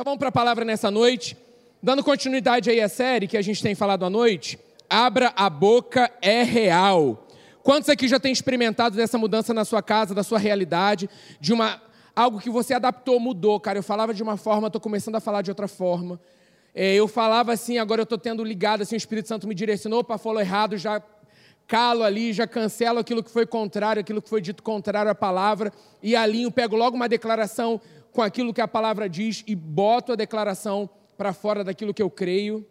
Então vamos para a palavra nessa noite. Dando continuidade aí à série que a gente tem falado à noite, Abra a boca é real. Quantos aqui já têm experimentado dessa mudança na sua casa, da sua realidade, de uma algo que você adaptou, mudou, cara? Eu falava de uma forma, estou começando a falar de outra forma. É, eu falava assim, agora eu estou tendo ligado, assim, o Espírito Santo me direcionou para falar errado, já calo ali, já cancelo aquilo que foi contrário, aquilo que foi dito contrário à palavra, e alinho, pego logo uma declaração com aquilo que a palavra diz e boto a declaração para fora daquilo que eu creio.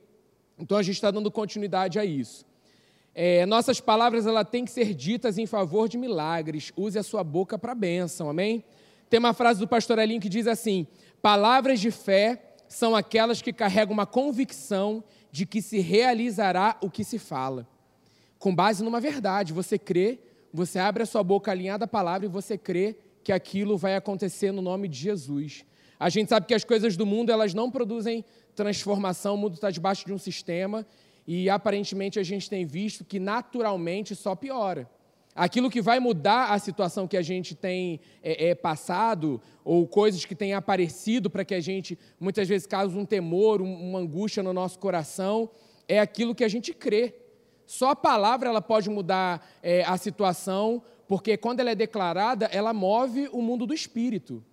Então a gente está dando continuidade a isso. É, nossas palavras ela têm que ser ditas em favor de milagres. Use a sua boca para bênção, amém? Tem uma frase do pastor Elinho que diz assim: Palavras de fé são aquelas que carregam uma convicção de que se realizará o que se fala com base numa verdade. Você crê, você abre a sua boca alinhada à palavra e você crê que aquilo vai acontecer no nome de Jesus. A gente sabe que as coisas do mundo elas não produzem transformação, o mundo está debaixo de um sistema e aparentemente a gente tem visto que naturalmente só piora. Aquilo que vai mudar a situação que a gente tem é, é passado, ou coisas que têm aparecido para que a gente, muitas vezes, cause um temor, um, uma angústia no nosso coração, é aquilo que a gente crê. Só a palavra ela pode mudar é, a situação, porque quando ela é declarada, ela move o mundo do espírito.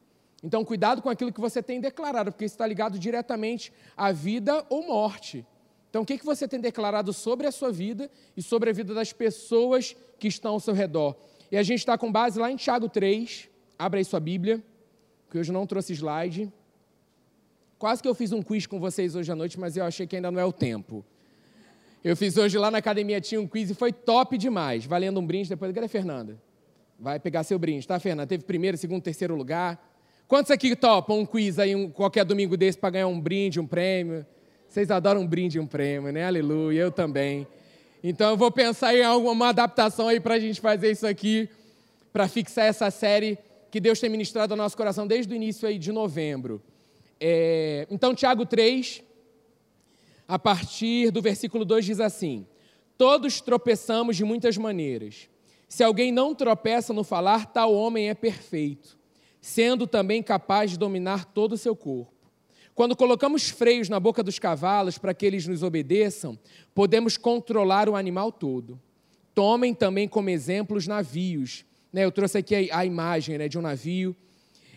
Então, cuidado com aquilo que você tem declarado, porque está ligado diretamente à vida ou morte. Então, o que, que você tem declarado sobre a sua vida e sobre a vida das pessoas que estão ao seu redor? E a gente está com base lá em Tiago 3. Abra aí sua Bíblia, que hoje não trouxe slide. Quase que eu fiz um quiz com vocês hoje à noite, mas eu achei que ainda não é o tempo. Eu fiz hoje lá na academia, tinha um quiz e foi top demais. Valendo um brinde depois. Cadê Fernanda? Vai pegar seu brinde, tá, Fernanda? Teve primeiro, segundo, terceiro lugar. Quantos aqui topam um quiz aí, um, qualquer domingo desse, para ganhar um brinde, um prêmio? Vocês adoram um brinde e um prêmio, né? Aleluia, eu também. Então eu vou pensar em alguma adaptação aí para a gente fazer isso aqui, para fixar essa série que Deus tem ministrado ao nosso coração desde o início aí de novembro. É, então, Tiago 3, a partir do versículo 2 diz assim: Todos tropeçamos de muitas maneiras. Se alguém não tropeça no falar, tal homem é perfeito, sendo também capaz de dominar todo o seu corpo. Quando colocamos freios na boca dos cavalos para que eles nos obedeçam, podemos controlar o animal todo. Tomem também como exemplo os navios. Né, eu trouxe aqui a, imagem né, de um navio.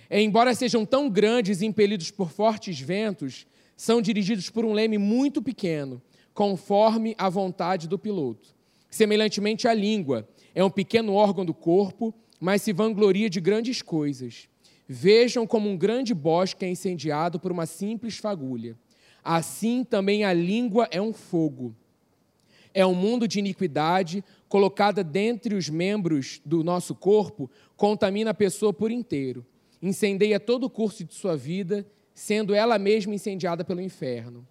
embora sejam tão grandes e impelidos por fortes ventos, são dirigidos por um leme muito pequeno, conforme a vontade do piloto. Semelhantemente, a língua é um pequeno órgão do corpo, mas se vangloria de grandes coisas. Vejam como um grande bosque é incendiado por uma simples fagulha. Assim também a língua é um fogo. É um mundo de iniquidade colocada dentre os membros do nosso corpo, contamina a pessoa por inteiro, incendeia todo o curso de sua vida sendo ela mesma incendiada pelo inferno.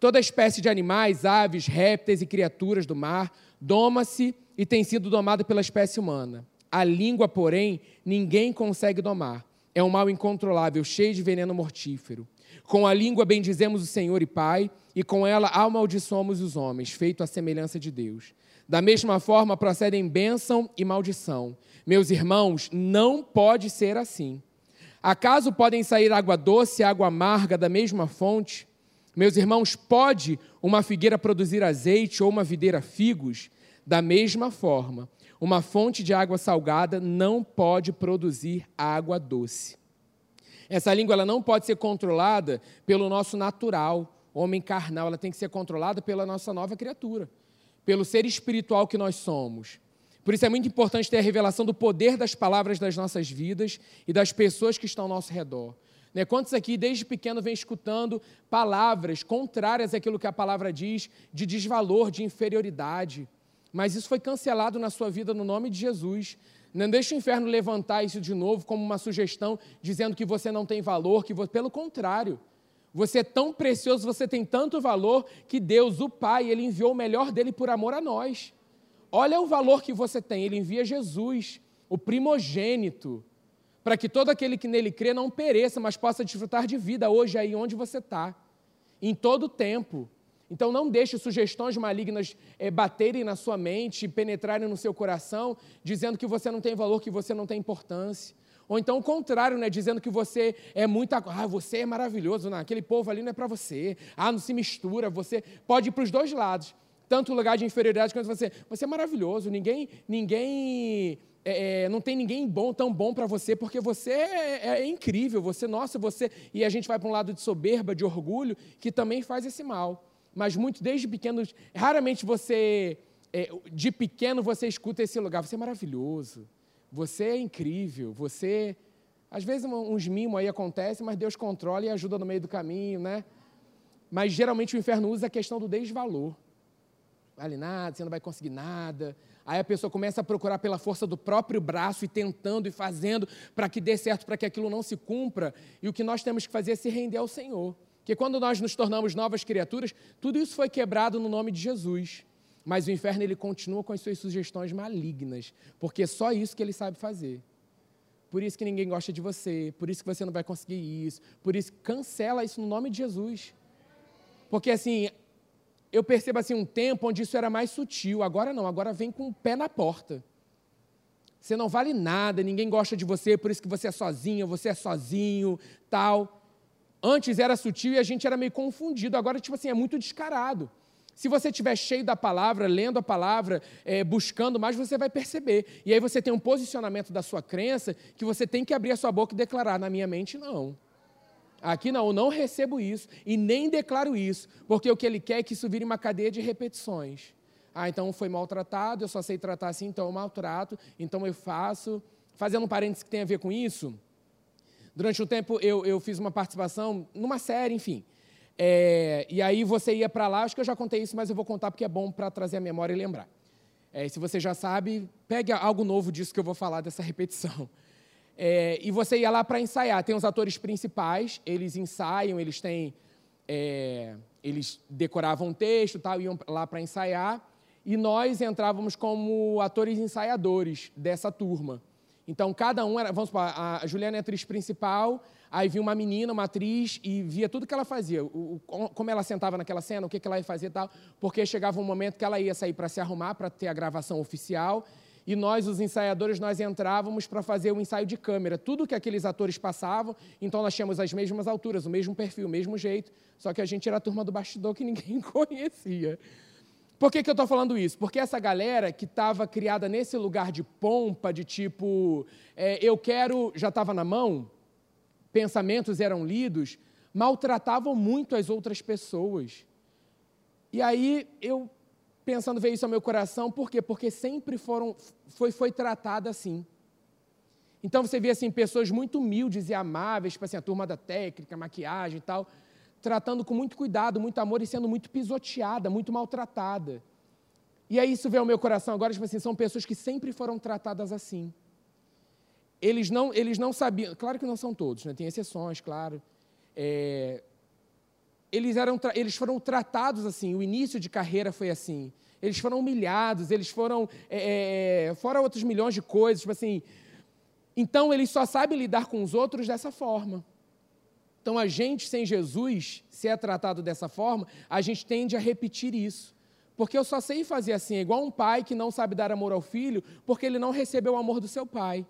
Toda espécie de animais, aves, répteis e criaturas do mar doma-se e tem sido domada pela espécie humana. A língua, porém, ninguém consegue domar. É um mal incontrolável, cheio de veneno mortífero. Com a língua bendizemos o Senhor e Pai, e com ela amaldiçoamos os homens, feito à semelhança de Deus. Da mesma forma procedem bênção e maldição. Meus irmãos, não pode ser assim. Acaso podem sair água doce e água amarga da mesma fonte? Meus irmãos, pode uma figueira produzir azeite ou uma videira figos? Da mesma forma, uma fonte de água salgada não pode produzir água doce. Essa língua ela não pode ser controlada pelo nosso natural, homem carnal, ela tem que ser controlada pela nossa nova criatura, pelo ser espiritual que nós somos. Por isso é muito importante ter a revelação do poder das palavras das nossas vidas e das pessoas que estão ao nosso redor. Né? Quantos aqui, desde pequeno, vem escutando palavras contrárias àquilo que a palavra diz, de desvalor, de inferioridade? Mas isso foi cancelado na sua vida no nome de Jesus. Não deixe o inferno levantar isso de novo como uma sugestão, dizendo que você não tem valor, que você... pelo contrário. Você é tão precioso, você tem tanto valor que Deus, o Pai, ele enviou o melhor dele por amor a nós. Olha o valor que você tem. Ele envia Jesus, o primogênito, para que todo aquele que nele crê não pereça, mas possa desfrutar de vida hoje aí onde você está, em todo o tempo. Então não deixe sugestões malignas é, baterem na sua mente, penetrarem no seu coração, dizendo que você não tem valor, que você não tem importância. Ou então o contrário, né? Dizendo que você é muito. Ah, você é maravilhoso. Não, aquele povo ali não é para você. Ah, não se mistura. Você pode ir para os dois lados. Tanto o lugar de inferioridade quanto você. Você é maravilhoso. Ninguém. ninguém é, é não tem ninguém bom, tão bom para você, porque você é, é, incrível. Você, nossa, você. E a gente vai para um lado de soberba, de orgulho, que também faz esse mal. Mas muito, desde pequeno, raramente você. É, de pequeno você escuta esse lugar. Você é maravilhoso. Você é incrível, você. Às vezes uns mimos aí acontecem, mas Deus controla e ajuda no meio do caminho, né? Mas geralmente o inferno usa a questão do desvalor. Vale nada, você não vai conseguir nada. Aí a pessoa começa a procurar pela força do próprio braço e tentando e fazendo para que dê certo, para que aquilo não se cumpra. E o que nós temos que fazer é se render ao Senhor. Porque quando nós nos tornamos novas criaturas, tudo isso foi quebrado no nome de Jesus. Mas o inferno ele continua com as suas sugestões malignas, porque é só isso que ele sabe fazer. Por isso que ninguém gosta de você, por isso que você não vai conseguir isso, por isso cancela isso no nome de Jesus. Porque assim, eu percebo assim um tempo onde isso era mais sutil, agora não, agora vem com o pé na porta. Você não vale nada, ninguém gosta de você, por isso que você é sozinha, você é sozinho, tal. Antes era sutil e a gente era meio confundido, agora tipo assim, é muito descarado. Se você estiver cheio da palavra, lendo a palavra, é, buscando mais, você vai perceber. E aí você tem um posicionamento da sua crença que você tem que abrir a sua boca e declarar: na minha mente, não. Aqui não, eu não recebo isso e nem declaro isso, porque o que ele quer é que isso vire uma cadeia de repetições. Ah, então foi maltratado, eu só sei tratar assim, então eu maltrato, então eu faço. Fazendo um parênteses que tem a ver com isso, durante um tempo eu, eu fiz uma participação numa série, enfim, é, e aí você ia para lá, acho que eu já contei isso, mas eu vou contar porque é bom para trazer a memória e lembrar. É, se você já sabe, pegue algo novo disso que eu vou falar, dessa repetição. É, e você ia lá para ensaiar. Tem os atores principais, eles ensaiam, eles têm. É, eles decoravam um texto, tal, iam lá para ensaiar. E nós entrávamos como atores ensaiadores dessa turma. Então, cada um era. Vamos supor, a Juliana é a atriz principal, Aí vinha uma menina, uma atriz, e via tudo que ela fazia, o, como ela sentava naquela cena, o que, que ela ia fazer e tal, porque chegava um momento que ela ia sair para se arrumar, para ter a gravação oficial, e nós, os ensaiadores, nós entrávamos para fazer o ensaio de câmera. Tudo que aqueles atores passavam, então nós tínhamos as mesmas alturas, o mesmo perfil, o mesmo jeito, só que a gente era a turma do bastidor que ninguém conhecia. Por que, que eu estou falando isso? Porque essa galera que estava criada nesse lugar de pompa, de tipo, é, eu quero, já estava na mão, pensamentos eram lidos, maltratavam muito as outras pessoas. E aí eu pensando ver isso ao meu coração, por quê? Porque sempre foram foi foi tratada assim. Então você vê assim pessoas muito humildes e amáveis, tipo assim, a turma da técnica, maquiagem e tal, tratando com muito cuidado, muito amor e sendo muito pisoteada, muito maltratada. E aí isso veio ao meu coração agora, tipo assim, são pessoas que sempre foram tratadas assim eles não, eles não sabiam, claro que não são todos, né? tem exceções, claro. É, eles, eram, eles foram tratados assim, o início de carreira foi assim. Eles foram humilhados, eles foram. É, é, fora outros milhões de coisas, tipo assim. Então, eles só sabem lidar com os outros dessa forma. Então, a gente sem Jesus, se é tratado dessa forma, a gente tende a repetir isso. Porque eu só sei fazer assim, é igual um pai que não sabe dar amor ao filho, porque ele não recebeu o amor do seu pai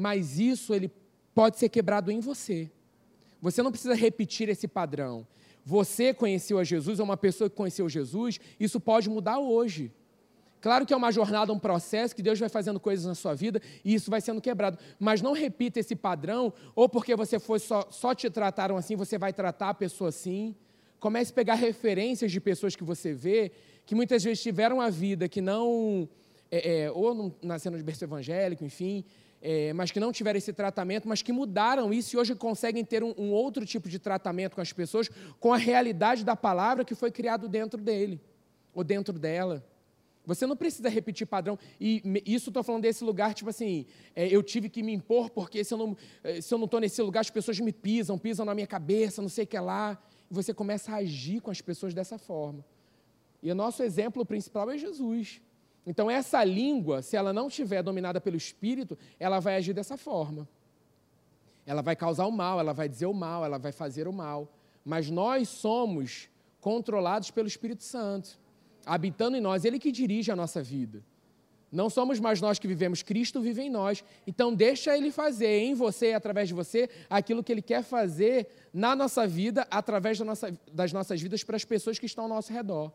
mas isso ele pode ser quebrado em você. Você não precisa repetir esse padrão. Você conheceu a Jesus, é uma pessoa que conheceu Jesus, isso pode mudar hoje. Claro que é uma jornada, um processo, que Deus vai fazendo coisas na sua vida e isso vai sendo quebrado. Mas não repita esse padrão, ou porque você foi só, só te trataram assim, você vai tratar a pessoa assim. Comece a pegar referências de pessoas que você vê, que muitas vezes tiveram a vida que não. É, é, ou não de berço evangélico, enfim, é, mas que não tiveram esse tratamento, mas que mudaram isso e hoje conseguem ter um, um, outro tipo de tratamento com as pessoas, com a realidade da palavra que foi criado dentro dele, ou dentro dela. Você não precisa repetir padrão. E isso estou falando desse lugar, tipo assim, é, eu tive que me impor, porque se eu não é, estou nesse lugar, as pessoas me pisam, pisam na minha cabeça, não sei o que lá. E você começa a agir com as pessoas dessa forma. E o nosso exemplo principal é Jesus. Então, essa língua, se ela não estiver dominada pelo Espírito, ela vai agir dessa forma. Ela vai causar o mal, ela vai dizer o mal, ela vai fazer o mal. Mas nós somos controlados pelo Espírito Santo, habitando em nós, ele que dirige a nossa vida. Não somos mais nós que vivemos, Cristo vive em nós. Então, deixa Ele fazer em você e através de você aquilo que Ele quer fazer na nossa vida, através da nossa, das nossas vidas, para as pessoas que estão ao nosso redor.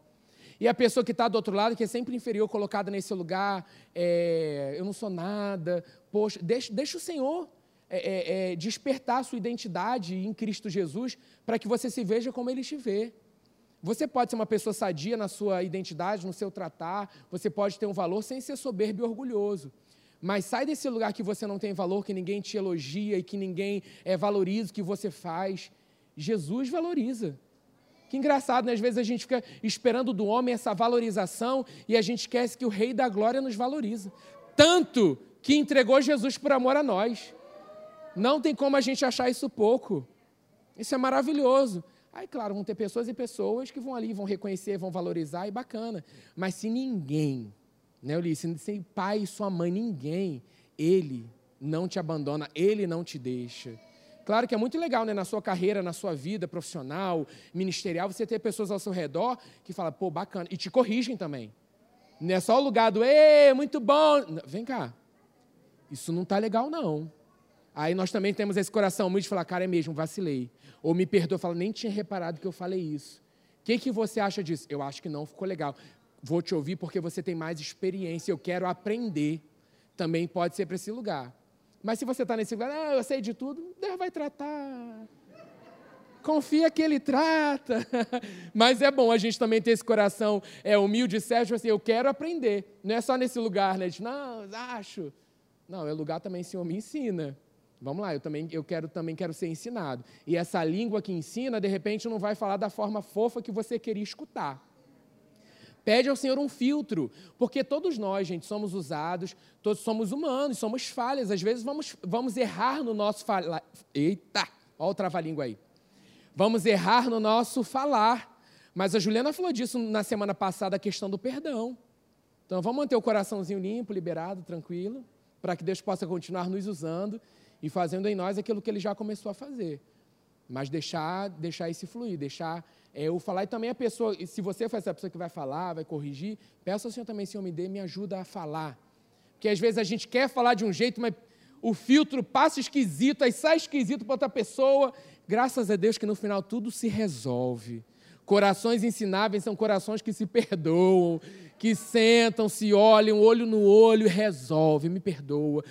E a pessoa que está do outro lado, que é sempre inferior, colocada nesse lugar, é, eu não sou nada, poxa, deixa, deixa o Senhor é, é, é despertar a sua identidade em Cristo Jesus para que você se veja como Ele te vê. Você pode ser uma pessoa sadia na sua identidade, no seu tratar, você pode ter um valor sem ser soberbo e orgulhoso. Mas sai desse lugar que você não tem valor, que ninguém te elogia e que ninguém é, valoriza o que você faz. Jesus valoriza. Que engraçado, né? Às vezes a gente fica esperando do homem essa valorização e a gente esquece que o Rei da Glória nos valoriza. Tanto que entregou Jesus por amor a nós. Não tem como a gente achar isso pouco. Isso é maravilhoso. Aí, claro, vão ter pessoas e pessoas que vão ali, vão reconhecer, vão valorizar, e bacana. Mas se ninguém, né, Ulisses, se pai e sua mãe, ninguém, ele não te abandona, ele não te deixa. Claro que é muito legal, né, na sua carreira, na sua vida profissional, ministerial, você ter pessoas ao seu redor que falam, pô, bacana, e te corrigem também. Não é só o lugar do, ê, muito bom. Vem cá, isso não está legal, não. Aí nós também temos esse coração muito de falar, cara, é mesmo, vacilei. Ou me perdoa, fala, nem tinha reparado que eu falei isso. O que, que você acha disso? Eu acho que não ficou legal. Vou te ouvir porque você tem mais experiência, eu quero aprender. Também pode ser para esse lugar. Mas se você está nesse lugar, ah, eu sei de tudo, Deus vai tratar. Confia que Ele trata. Mas é bom a gente também ter esse coração é, humilde e sério, tipo assim, eu quero aprender. Não é só nesse lugar, né? De, não, acho. Não, é lugar também, Senhor, me ensina. Vamos lá, eu também eu quero também quero ser ensinado. E essa língua que ensina, de repente, não vai falar da forma fofa que você queria escutar. Pede ao Senhor um filtro, porque todos nós, gente, somos usados, todos somos humanos, somos falhas. Às vezes vamos, vamos errar no nosso falar. Eita, olha o trava-língua aí. Vamos errar no nosso falar. Mas a Juliana falou disso na semana passada, a questão do perdão. Então vamos manter o coraçãozinho limpo, liberado, tranquilo, para que Deus possa continuar nos usando e fazendo em nós aquilo que ele já começou a fazer. Mas deixar, deixar esse fluir, deixar é, eu falar. E também a pessoa, se você for essa pessoa que vai falar, vai corrigir, peça ao Senhor também, Senhor, me dê, me ajuda a falar. Porque às vezes a gente quer falar de um jeito, mas o filtro passa esquisito, aí sai esquisito para outra pessoa. Graças a Deus que no final tudo se resolve. Corações ensináveis são corações que se perdoam, que sentam, se olham, olho no olho, resolve, me perdoa.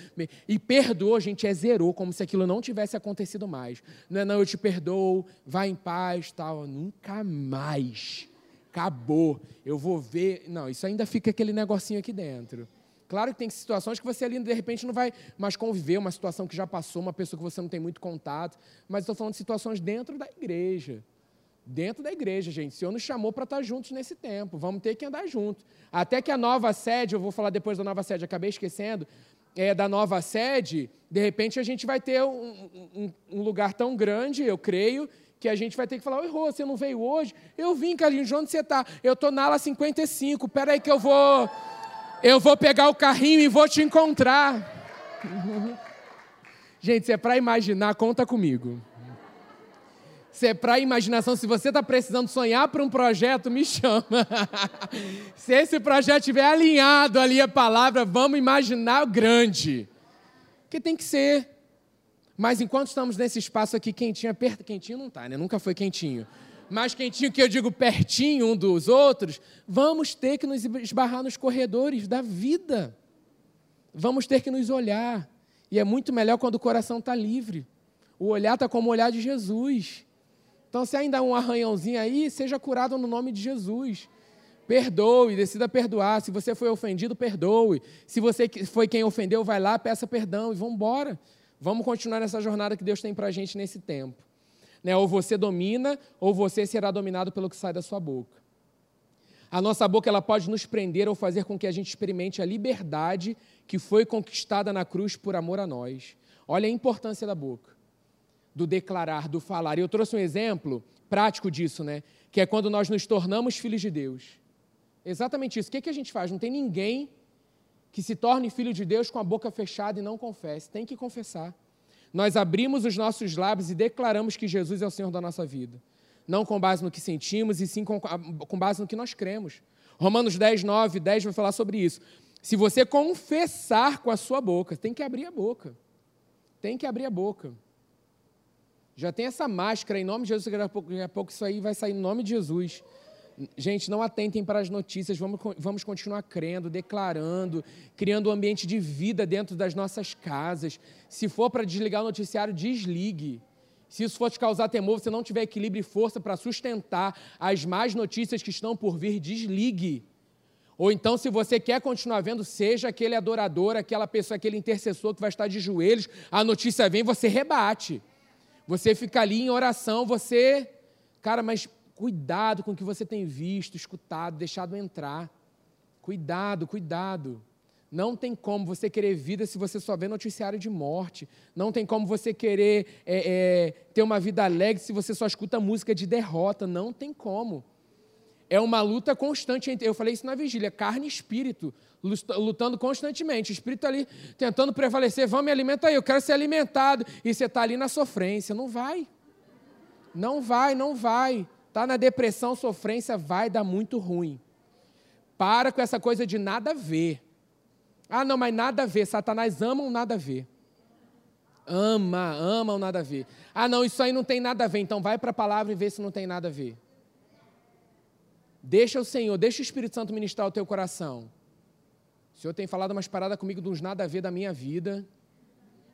E perdoa, gente, é zerou, como se aquilo não tivesse acontecido mais. Não é, não, eu te perdoo, vai em paz, tal. Nunca mais. Acabou. Eu vou ver. Não, isso ainda fica aquele negocinho aqui dentro. Claro que tem situações que você ali, de repente, não vai mais conviver, uma situação que já passou, uma pessoa que você não tem muito contato, mas estou falando de situações dentro da igreja dentro da igreja, gente. O Senhor nos chamou para estar juntos nesse tempo. Vamos ter que andar juntos. Até que a nova sede, eu vou falar depois da nova sede, acabei esquecendo, é, da nova sede, de repente a gente vai ter um, um, um lugar tão grande, eu creio, que a gente vai ter que falar, oi, Rô, você não veio hoje? Eu vim, Carlinhos, onde você está? Eu estou na ala 55, espera aí que eu vou... Eu vou pegar o carrinho e vou te encontrar. gente, se é para imaginar, conta comigo. Se é para imaginação, se você está precisando sonhar para um projeto, me chama. se esse projeto estiver alinhado ali a palavra, vamos imaginar grande. Que tem que ser. Mas enquanto estamos nesse espaço aqui quentinho, é perto, quentinho não está, né? Nunca foi quentinho. Mas quentinho que eu digo pertinho um dos outros, vamos ter que nos esbarrar nos corredores da vida. Vamos ter que nos olhar. E é muito melhor quando o coração está livre. O olhar está como o olhar de Jesus. Então, se ainda há um arranhãozinho aí, seja curado no nome de Jesus. Perdoe, decida perdoar. Se você foi ofendido, perdoe. Se você foi quem ofendeu, vai lá, peça perdão e vamos embora. Vamos continuar nessa jornada que Deus tem para a gente nesse tempo. Né? Ou você domina, ou você será dominado pelo que sai da sua boca. A nossa boca ela pode nos prender ou fazer com que a gente experimente a liberdade que foi conquistada na cruz por amor a nós. Olha a importância da boca do declarar, do falar. E eu trouxe um exemplo prático disso, né? Que é quando nós nos tornamos filhos de Deus. Exatamente isso. O que, que a gente faz? Não tem ninguém que se torne filho de Deus com a boca fechada e não confesse. Tem que confessar. Nós abrimos os nossos lábios e declaramos que Jesus é o Senhor da nossa vida. Não com base no que sentimos, e sim com, com base no que nós cremos. Romanos 10, 9, 10 vai falar sobre isso. Se você confessar com a sua boca, tem que abrir a boca. Tem que abrir a boca. Já tem essa máscara em nome de Jesus, daqui a pouco, daqui a pouco isso aí vai sair em nome de Jesus. Gente, não atentem para as notícias, vamos, vamos continuar crendo, declarando, criando um ambiente de vida dentro das nossas casas. Se for para desligar o noticiário, desligue. Se isso for te causar temor, você não tiver equilíbrio e força para sustentar as más notícias que estão por vir, desligue. Ou então, se você quer continuar vendo, seja aquele adorador, aquela pessoa, aquele intercessor que vai estar de joelhos, a notícia vem, você rebate. Você fica ali em oração, você. Cara, mas cuidado com o que você tem visto, escutado, deixado entrar. Cuidado, cuidado. Não tem como você querer vida se você só vê noticiário de morte. Não tem como você querer é, é, ter uma vida alegre se você só escuta música de derrota. Não tem como. É uma luta constante entre. Eu falei isso na vigília: carne e espírito, lutando constantemente. O espírito ali tentando prevalecer. Vamos me alimentar aí, eu quero ser alimentado. E você está ali na sofrência. Não vai. Não vai, não vai. Está na depressão, sofrência, vai dar muito ruim. Para com essa coisa de nada a ver. Ah, não, mas nada a ver. Satanás ama um nada a ver. Ama, ama um nada a ver. Ah, não, isso aí não tem nada a ver. Então vai para a palavra e vê se não tem nada a ver. Deixa o Senhor, deixa o Espírito Santo ministrar o teu coração. O Senhor tem falado umas paradas comigo de uns nada a ver da minha vida.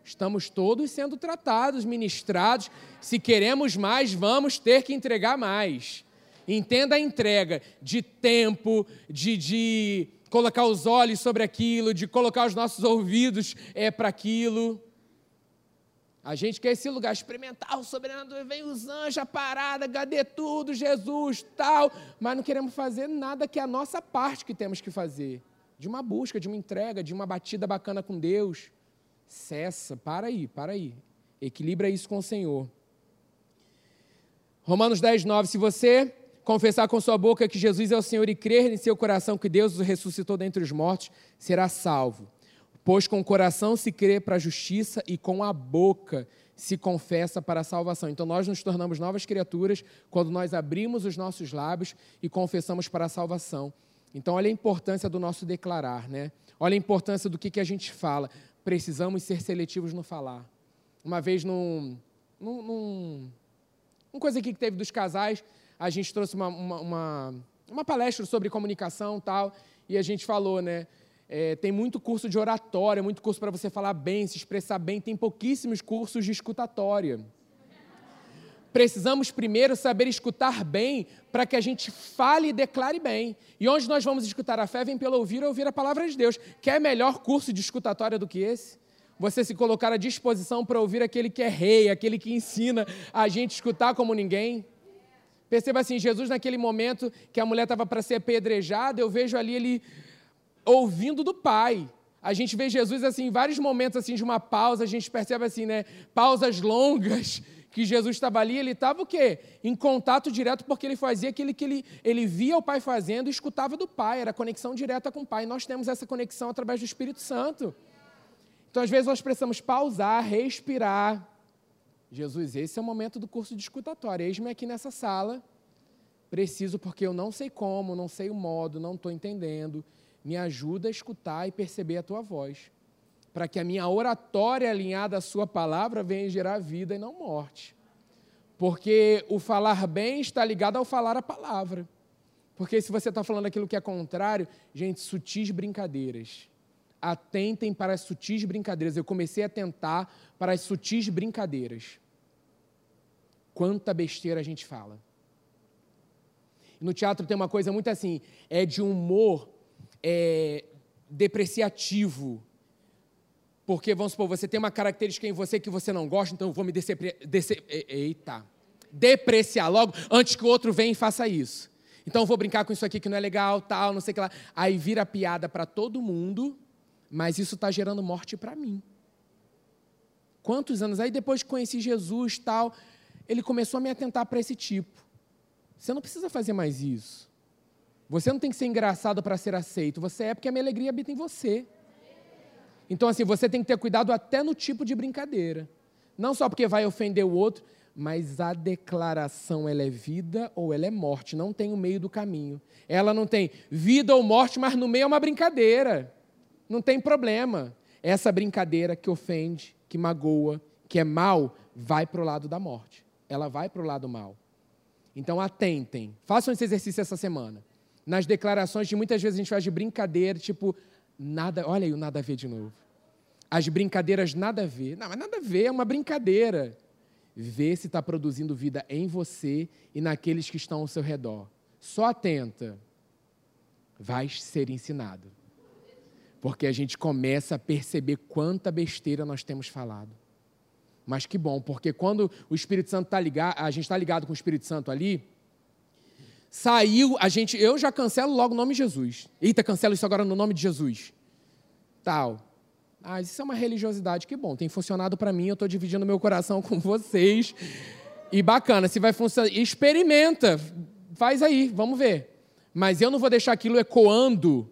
Estamos todos sendo tratados, ministrados. Se queremos mais, vamos ter que entregar mais. Entenda a entrega de tempo, de, de colocar os olhos sobre aquilo, de colocar os nossos ouvidos é, para aquilo. A gente quer esse lugar, experimentar o sobrenatural, vem os anjos, a parada, cadê tudo, Jesus, tal, mas não queremos fazer nada que é a nossa parte que temos que fazer. De uma busca, de uma entrega, de uma batida bacana com Deus. Cessa, para aí, para aí. Equilibra isso com o Senhor. Romanos 10, 9. Se você confessar com sua boca que Jesus é o Senhor e crer em seu coração que Deus o ressuscitou dentre os mortos, será salvo. Pois com o coração se crê para a justiça e com a boca se confessa para a salvação. Então nós nos tornamos novas criaturas quando nós abrimos os nossos lábios e confessamos para a salvação. Então olha a importância do nosso declarar, né? Olha a importância do que, que a gente fala. Precisamos ser seletivos no falar. Uma vez num, num, num uma coisa aqui que teve dos casais, a gente trouxe uma, uma, uma, uma palestra sobre comunicação tal, e a gente falou, né? É, tem muito curso de oratória, muito curso para você falar bem, se expressar bem, tem pouquíssimos cursos de escutatória. Precisamos primeiro saber escutar bem para que a gente fale e declare bem. E onde nós vamos escutar a fé vem pelo ouvir ou ouvir a palavra de Deus. Quer melhor curso de escutatória do que esse? Você se colocar à disposição para ouvir aquele que é rei, aquele que ensina a gente escutar como ninguém. Perceba assim, Jesus naquele momento que a mulher estava para ser apedrejada, eu vejo ali ele ouvindo do Pai. A gente vê Jesus assim em vários momentos assim de uma pausa, a gente percebe assim, né, pausas longas que Jesus estava ali, ele estava o quê? Em contato direto porque ele fazia aquilo que ele, ele via o Pai fazendo e escutava do Pai, era conexão direta com o Pai. Nós temos essa conexão através do Espírito Santo. Então, às vezes, nós precisamos pausar, respirar. Jesus, esse é o momento do curso de escutatória. Eis-me aqui nessa sala. Preciso, porque eu não sei como, não sei o modo, não estou entendendo me ajuda a escutar e perceber a tua voz, para que a minha oratória alinhada à sua palavra venha gerar vida e não morte. Porque o falar bem está ligado ao falar a palavra. Porque se você está falando aquilo que é contrário, gente, sutis brincadeiras. Atentem para as sutis brincadeiras. Eu comecei a atentar para as sutis brincadeiras. Quanta besteira a gente fala. No teatro tem uma coisa muito assim, é de humor é, depreciativo. Porque, vamos supor, você tem uma característica em você que você não gosta, então eu vou me depre... Dece... Eita. depreciar logo antes que o outro venha e faça isso. Então eu vou brincar com isso aqui que não é legal, tal, não sei o que lá. Aí vira piada para todo mundo, mas isso está gerando morte para mim. Quantos anos? Aí depois que conheci Jesus, tal, ele começou a me atentar para esse tipo. Você não precisa fazer mais isso. Você não tem que ser engraçado para ser aceito. Você é porque a minha alegria habita em você. Então, assim, você tem que ter cuidado até no tipo de brincadeira. Não só porque vai ofender o outro, mas a declaração ela é vida ou ela é morte. Não tem o meio do caminho. Ela não tem vida ou morte, mas no meio é uma brincadeira. Não tem problema. Essa brincadeira que ofende, que magoa, que é mal, vai para o lado da morte. Ela vai para o lado mal. Então atentem. Façam esse exercício essa semana. Nas declarações de muitas vezes a gente faz de brincadeira, tipo, nada, olha aí o nada a ver de novo. As brincadeiras nada a ver. Não, mas nada a ver, é uma brincadeira. Vê se está produzindo vida em você e naqueles que estão ao seu redor. Só atenta. Vai ser ensinado. Porque a gente começa a perceber quanta besteira nós temos falado. Mas que bom, porque quando o Espírito Santo está ligado, a gente está ligado com o Espírito Santo ali, saiu, a gente, eu já cancelo logo o nome de Jesus. Eita, cancelo isso agora no nome de Jesus. Tal. Ah, isso é uma religiosidade que bom, tem funcionado para mim, eu estou dividindo meu coração com vocês. E bacana, se vai funcionar, experimenta, faz aí, vamos ver. Mas eu não vou deixar aquilo ecoando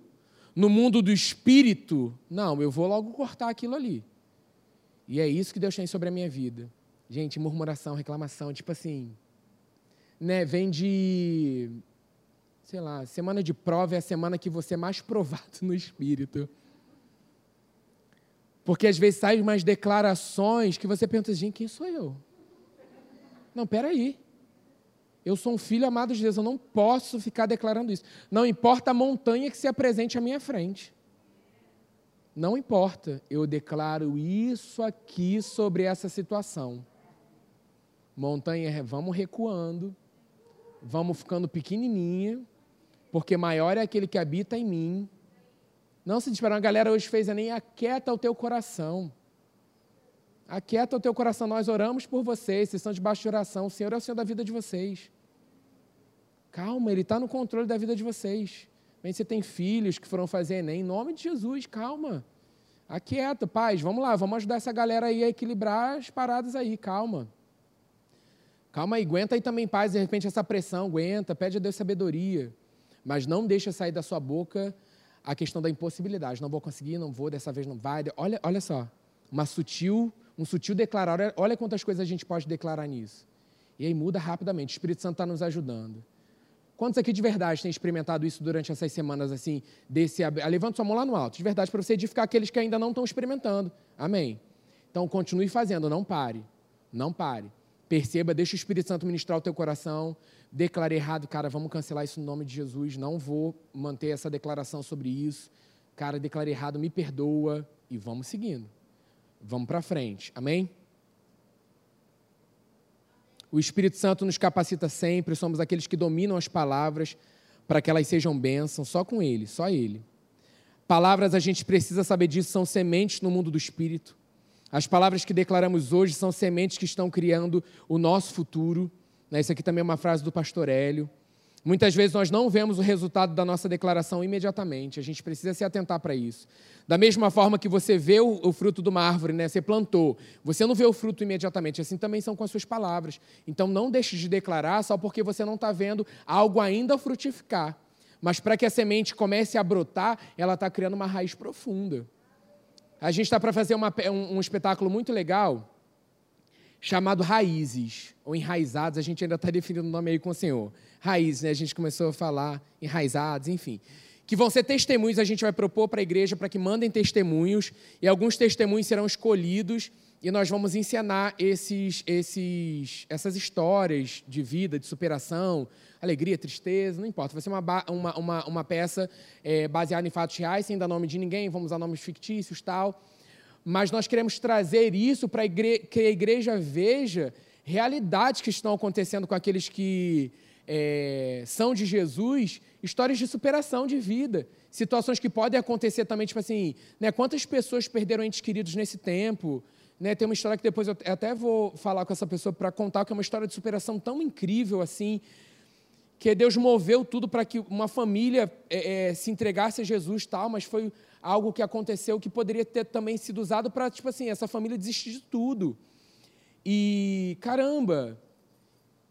no mundo do espírito. Não, eu vou logo cortar aquilo ali. E é isso que Deus tem sobre a minha vida. Gente, murmuração, reclamação, tipo assim, né, vem de sei lá, semana de prova é a semana que você é mais provado no espírito. Porque às vezes saem umas declarações que você pensa, gente, quem sou eu? Não, peraí. Eu sou um filho amado de Deus, eu não posso ficar declarando isso. Não importa a montanha que se apresente à minha frente. Não importa, eu declaro isso aqui sobre essa situação. Montanha, vamos recuando, vamos ficando pequenininha, porque maior é aquele que habita em mim não se desesperar. A galera hoje fez nem aquieta o teu coração. Aquieta o teu coração. Nós oramos por vocês, vocês estão debaixo de oração. O Senhor é o Senhor da vida de vocês. Calma, Ele está no controle da vida de vocês. Bem, você tem filhos que foram fazer Enem, em nome de Jesus, calma. Aquieta, paz, vamos lá, vamos ajudar essa galera aí a equilibrar as paradas aí, calma. Calma aí, aguenta aí também, paz, de repente essa pressão, aguenta, pede a Deus sabedoria. Mas não deixa sair da sua boca a questão da impossibilidade. Não vou conseguir, não vou, dessa vez não vai. Olha, olha só, uma sutil, um sutil declarar. Olha quantas coisas a gente pode declarar nisso. E aí muda rapidamente. O Espírito Santo está nos ajudando. Quantos aqui de verdade têm experimentado isso durante essas semanas, assim, desse... Levanta sua mão lá no alto, de verdade, para você edificar aqueles que ainda não estão experimentando. Amém? Então, continue fazendo, não pare. Não pare. Perceba, deixa o Espírito Santo ministrar o teu coração declarei errado, cara, vamos cancelar isso no nome de Jesus, não vou manter essa declaração sobre isso. Cara, declarei errado, me perdoa e vamos seguindo. Vamos para frente. Amém? O Espírito Santo nos capacita sempre, somos aqueles que dominam as palavras para que elas sejam bênçãos, só com Ele, só Ele. Palavras, a gente precisa saber disso, são sementes no mundo do Espírito. As palavras que declaramos hoje são sementes que estão criando o nosso futuro. Né, isso aqui também é uma frase do pastor Hélio. Muitas vezes nós não vemos o resultado da nossa declaração imediatamente, a gente precisa se atentar para isso. Da mesma forma que você vê o, o, fruto de uma árvore, né? você plantou, você não vê o fruto imediatamente, assim também são com as suas palavras. Então não deixe de declarar só porque você não está vendo algo ainda frutificar. Mas para que a semente comece a brotar, ela está criando uma raiz profunda. A gente está para fazer uma, um, um espetáculo muito legal chamado Raízes, ou Enraizados, a gente ainda está definindo o nome aí com o Senhor. Raízes, né? a gente começou a falar enraizados, enfim. Que vão ser testemunhos, a gente vai propor para a igreja para que mandem testemunhos, e alguns testemunhos serão escolhidos, e nós vamos ensinar esses, esses, essas histórias de vida, de superação, alegria, tristeza, não importa. Vai ser uma, uma, uma, uma peça é, baseada em fatos reais, sem dar nome de ninguém, vamos usar nomes fictícios tal mas nós queremos trazer isso para que a igreja veja realidades que estão acontecendo com aqueles que é, são de Jesus, histórias de superação de vida, situações que podem acontecer também, tipo assim, né, quantas pessoas perderam entes queridos nesse tempo, né, tem uma história que depois eu até vou falar com essa pessoa para contar, que é uma história de superação tão incrível assim, que Deus moveu tudo para que uma família é, é, se entregasse a Jesus tal, mas foi algo que aconteceu que poderia ter também sido usado para, tipo assim, essa família desistir de tudo. E, caramba,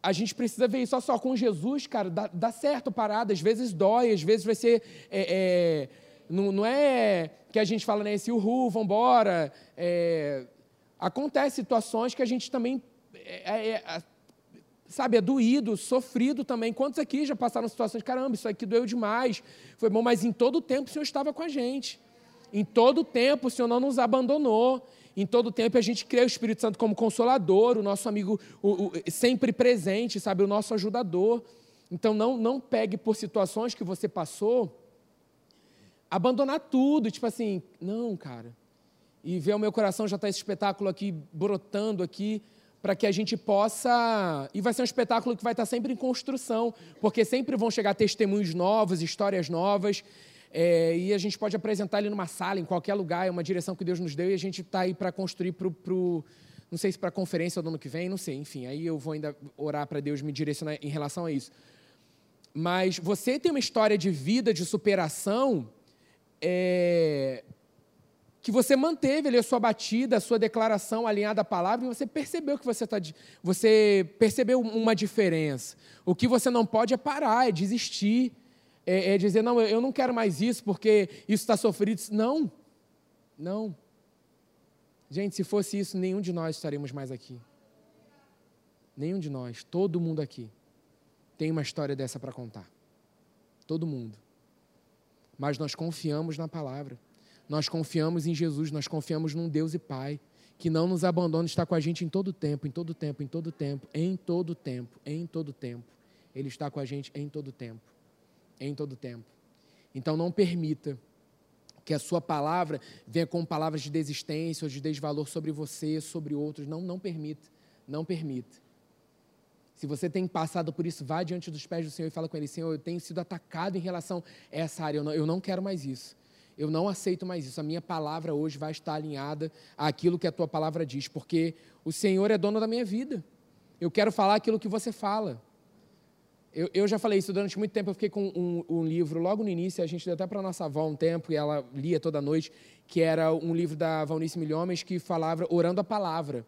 a gente precisa ver isso. Só, com Jesus, cara, dá, dá certo parada. Às vezes dói, às vezes vai ser. É, é, não, não, é que a gente fala, né, esse uhul, vambora. É, acontece situações que a gente também. É, é, sabe, é doído, sofrido também. Quantos aqui já passaram situações, caramba, isso aqui doeu demais, foi bom, mas em todo o tempo o Senhor estava com a gente. Em todo tempo o Senhor não nos abandonou. Em todo tempo a gente crê o Espírito Santo como consolador, o nosso amigo o, o, sempre presente, sabe, o nosso ajudador. Então não, não pegue por situações que você passou, abandonar tudo, tipo assim, não, cara. E ver o meu coração já está esse espetáculo aqui brotando aqui, para que a gente possa. E vai ser um espetáculo que vai estar tá sempre em construção, porque sempre vão chegar testemunhos novos, histórias novas. É, e a gente pode apresentar ele numa sala, em qualquer lugar, é uma direção que Deus nos deu, e a gente está aí para construir para o. Não sei se para a conferência do ano que vem, não sei, enfim, aí eu vou ainda orar para Deus me direcionar em relação a isso. Mas você tem uma história de vida, de superação, é, que você manteve ali a sua batida, a sua declaração alinhada à palavra, e você percebeu que você está. Você percebeu uma diferença. O que você não pode é parar, é desistir, é, é dizer, não, eu não quero mais isso porque isso está sofrido. Não, não. Gente, se fosse isso, nenhum de nós estaríamos mais aqui. Nenhum de nós, todo mundo aqui tem uma história dessa para contar. Todo mundo. Mas nós confiamos na palavra. Nós confiamos em Jesus, nós confiamos num Deus e Pai que não nos abandona, está com a gente em todo tempo, em todo tempo, em todo tempo, em todo tempo, em todo tempo. Ele está com a gente em todo tempo. Em todo tempo. Então não permita que a sua palavra venha com palavras de desistência ou de desvalor sobre você, sobre outros. Não, não permita. Não permita. Se você tem passado por isso, vá diante dos pés do Senhor e fala com Ele: Senhor, eu tenho sido atacado em relação a essa área, eu não, eu não quero mais isso. Eu não aceito mais isso. A minha palavra hoje vai estar alinhada àquilo que a tua palavra diz, porque o Senhor é dono da minha vida. Eu quero falar aquilo que você fala. Eu, eu já falei isso durante muito tempo. Eu fiquei com um, um livro logo no início, a gente deu até para nossa avó um tempo, e ela lia toda noite, que era um livro da Valnice Milhomes que falava Orando a Palavra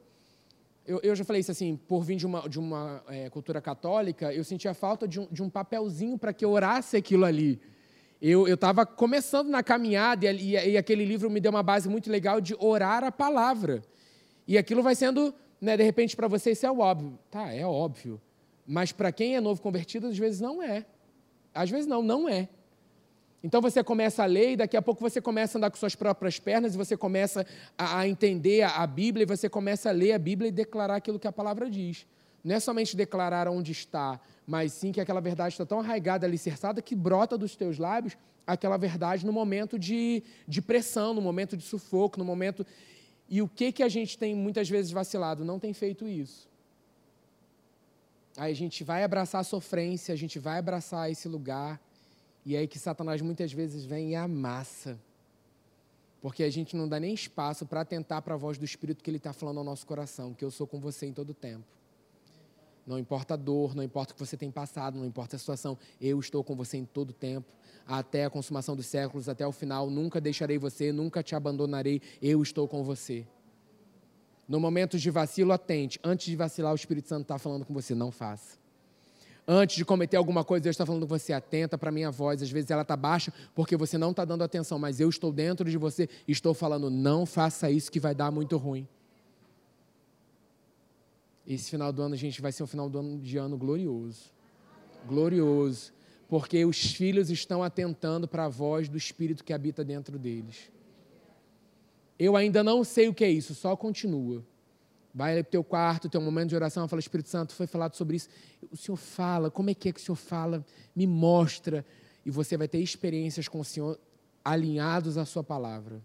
eu, eu já falei isso assim, por vir de uma, de uma é, cultura católica, eu sentia falta de um, de um papelzinho para que eu orasse aquilo ali. Eu estava começando na caminhada e, e, e, aquele livro me deu uma base muito legal de orar a palavra. E aquilo vai sendo, né, de repente, para você isso é óbvio. Tá, é óbvio. Mas para quem é novo convertido, às vezes não é. Às vezes não, não é. Então você começa a ler e daqui a pouco você começa a andar com suas próprias pernas e você começa a, a entender a, a, Bíblia e você começa a ler a Bíblia e declarar aquilo que a palavra diz. Não é somente declarar onde está, mas sim que aquela verdade está tão arraigada, alicerçada, que brota dos teus lábios aquela verdade no momento de, de pressão, no momento de sufoco, no momento. E o que, que a gente tem muitas vezes vacilado? Não tem feito isso. Aí a gente vai abraçar a sofrência, a gente vai abraçar esse lugar e aí que Satanás muitas vezes vem e amassa. Porque a gente não dá nem espaço para atentar para a voz do Espírito que ele está falando ao nosso coração, que eu sou com você em todo tempo. Não importa a dor, não importa o que você tem passado, não importa a situação, eu estou com você em todo tempo, até a consumação dos séculos, até o final. Nunca deixarei você, nunca te abandonarei, eu estou com você. No momento de vacilo, atente. Antes de vacilar, o Espírito Santo está falando com você, não faça. Antes de cometer alguma coisa, Deus está falando com você, atenta para a minha voz. Às vezes ela está baixa porque você não está dando atenção, mas eu estou dentro de você e estou falando, não faça isso que vai dar muito ruim. Esse final do ano, gente, vai ser um final de ano glorioso. Glorioso. Porque os filhos estão atentando para a voz do Espírito que habita dentro deles. Eu ainda não sei o que é isso, só continua. Vai para o teu quarto, teu momento de oração, fala, Espírito Santo, foi falado sobre isso. O Senhor fala, como é que é que o Senhor fala? Me mostra. E você vai ter experiências com o Senhor alinhados à sua palavra.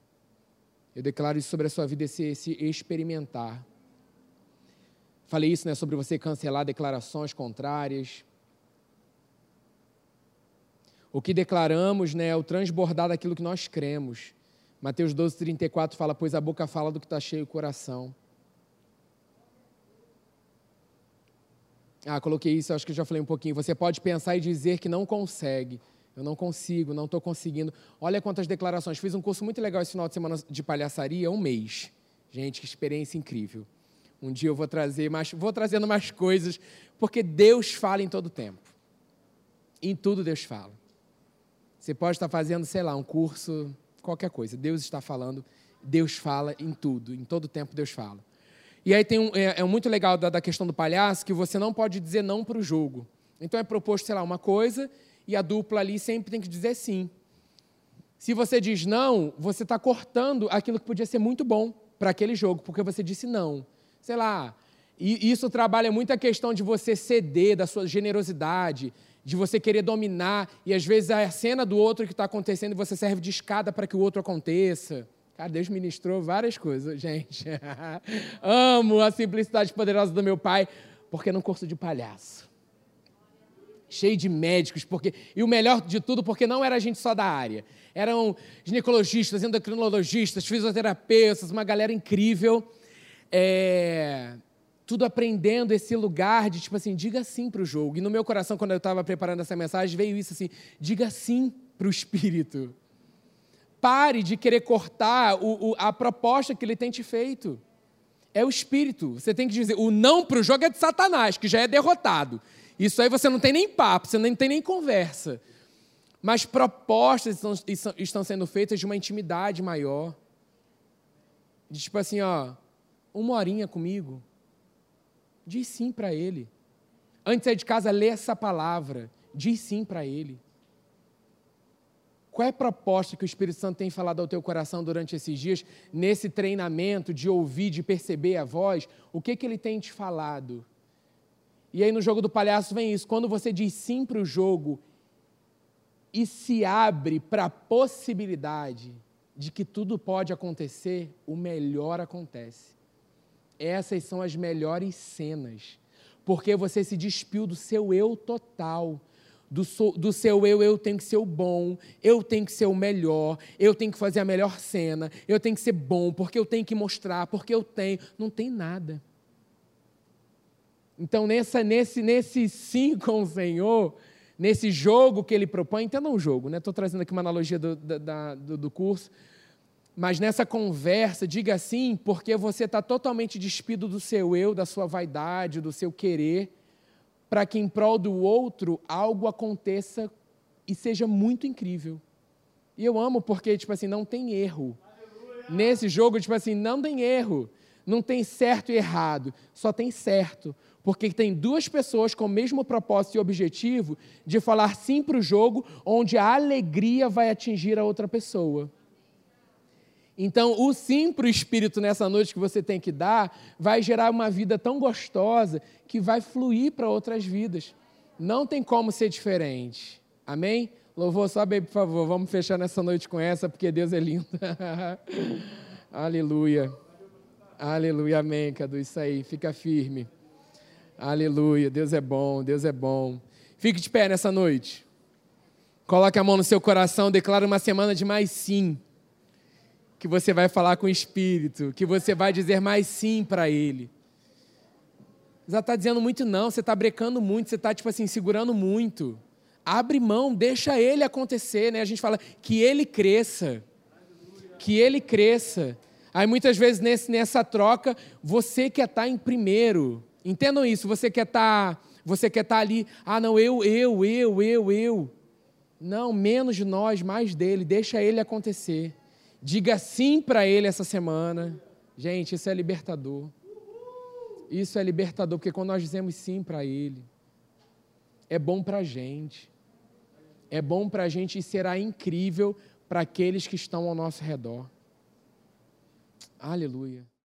Eu declaro isso sobre a sua vida, esse, esse experimentar. Falei isso né, sobre você cancelar declarações contrárias. O que declaramos né, é o transbordar daquilo que nós cremos. Mateus 12, 34 fala: Pois a boca fala do que está cheio o coração. Ah, coloquei isso, acho que já falei um pouquinho. Você pode pensar e dizer que não consegue. Eu não consigo, não estou conseguindo. Olha quantas declarações. Fiz um curso muito legal esse final de semana de palhaçaria, um mês. Gente, que experiência incrível. Um dia eu vou trazer mais, vou trazendo mais coisas, porque Deus fala em todo tempo. Em tudo Deus fala. Você pode estar fazendo, sei lá, um curso, qualquer coisa. Deus está falando, Deus fala em tudo, em todo tempo Deus fala. E aí tem um, é, é muito legal da, da, questão do palhaço que você não pode dizer não para o jogo. Então é proposto, sei lá, uma coisa e a dupla ali sempre tem que dizer sim. Se você diz não, você está cortando aquilo que podia ser muito bom para aquele jogo, porque você disse não. Sei lá, e isso trabalha muito a questão de você ceder, da sua generosidade, de você querer dominar, e às vezes a cena do outro que está acontecendo, você serve de escada para que o outro aconteça. Cara, Deus ministrou várias coisas, gente. Amo a simplicidade poderosa do meu pai, porque não curso de palhaço. Cheio de médicos, porque e o melhor de tudo, porque não era gente só da área. Eram ginecologistas, endocrinologistas, fisioterapeutas, uma galera incrível. É tudo aprendendo esse lugar de tipo assim, diga sim para o jogo. E no meu coração, quando eu estava preparando essa mensagem, veio isso assim: diga sim para o Espírito. Pare de querer cortar o, o, a proposta que ele tem te feito. É o Espírito. Você tem que dizer: o não para o jogo é de Satanás, que já é derrotado. Isso aí você não tem nem papo, você não tem nem conversa. Mas propostas estão, estão sendo feitas de uma intimidade maior. De tipo assim, ó, uma horinha comigo Diz sim para Ele. Antes de sair de casa, lê essa palavra. Diz sim para Ele. Qual é a proposta que o Espírito Santo tem falado ao teu coração durante esses dias, nesse treinamento de ouvir, de perceber a voz? O que, que ele tem te falado? E aí no jogo do palhaço vem isso: quando você diz sim para o jogo e se abre para a possibilidade de que tudo pode acontecer, o melhor acontece essas são as melhores cenas, porque você se despiu do seu eu total. Do, so, do, seu eu, eu tenho que ser o bom, eu tenho que ser o melhor, eu tenho que fazer a melhor cena, eu tenho que ser bom, porque eu tenho que mostrar, porque eu tenho. Não tem nada. Então, nessa, nesse, nesse sim com o Senhor, nesse jogo que ele propõe, entenda um jogo, né? Estou trazendo aqui uma analogia do, da, do, do curso. Mas nessa conversa, diga sim, porque você está totalmente despido do seu eu, da sua vaidade, do seu querer, para que em prol do outro algo aconteça e seja muito incrível. E eu amo porque, tipo assim, não tem erro. Aleluia. Nesse jogo, tipo assim, não tem erro. Não tem certo e errado, só tem certo. Porque tem duas pessoas com o mesmo propósito e objetivo de falar sim para o jogo, onde a alegria vai atingir a outra pessoa. Então, o sim para o Espírito nessa noite que você tem que dar vai gerar uma vida tão gostosa que vai fluir para outras vidas. Não tem como ser diferente. Amém? Louvor, sobe aí, por favor. Vamos fechar nessa noite com essa, porque Deus é lindo. Aleluia. Aleluia. Amém, Cadu. Isso aí. Fica firme. Aleluia. Deus é bom. Deus é bom. Fique de pé nessa noite. Coloque a mão no seu coração. Declara uma semana de mais sim que você vai falar com o Espírito, que você vai dizer mais sim para Ele. Você está dizendo muito não, você está brecando muito, você está, tipo assim, segurando muito. Abre mão, deixa Ele acontecer, né? A gente fala que Ele cresça, que Ele cresça. Aí muitas vezes nesse, nessa troca, você quer estar tá em primeiro. Entendam isso, você quer estar, tá, você quer estar tá ali, ah não, eu, eu, eu, eu, eu. Não, menos de nós, mais dele, deixa ele acontecer. Diga sim para Ele essa semana. Gente, isso é libertador. Isso é libertador, porque quando nós dizemos sim para Ele, é bom para a gente. É bom para a gente e será incrível para aqueles que estão ao nosso redor. Aleluia.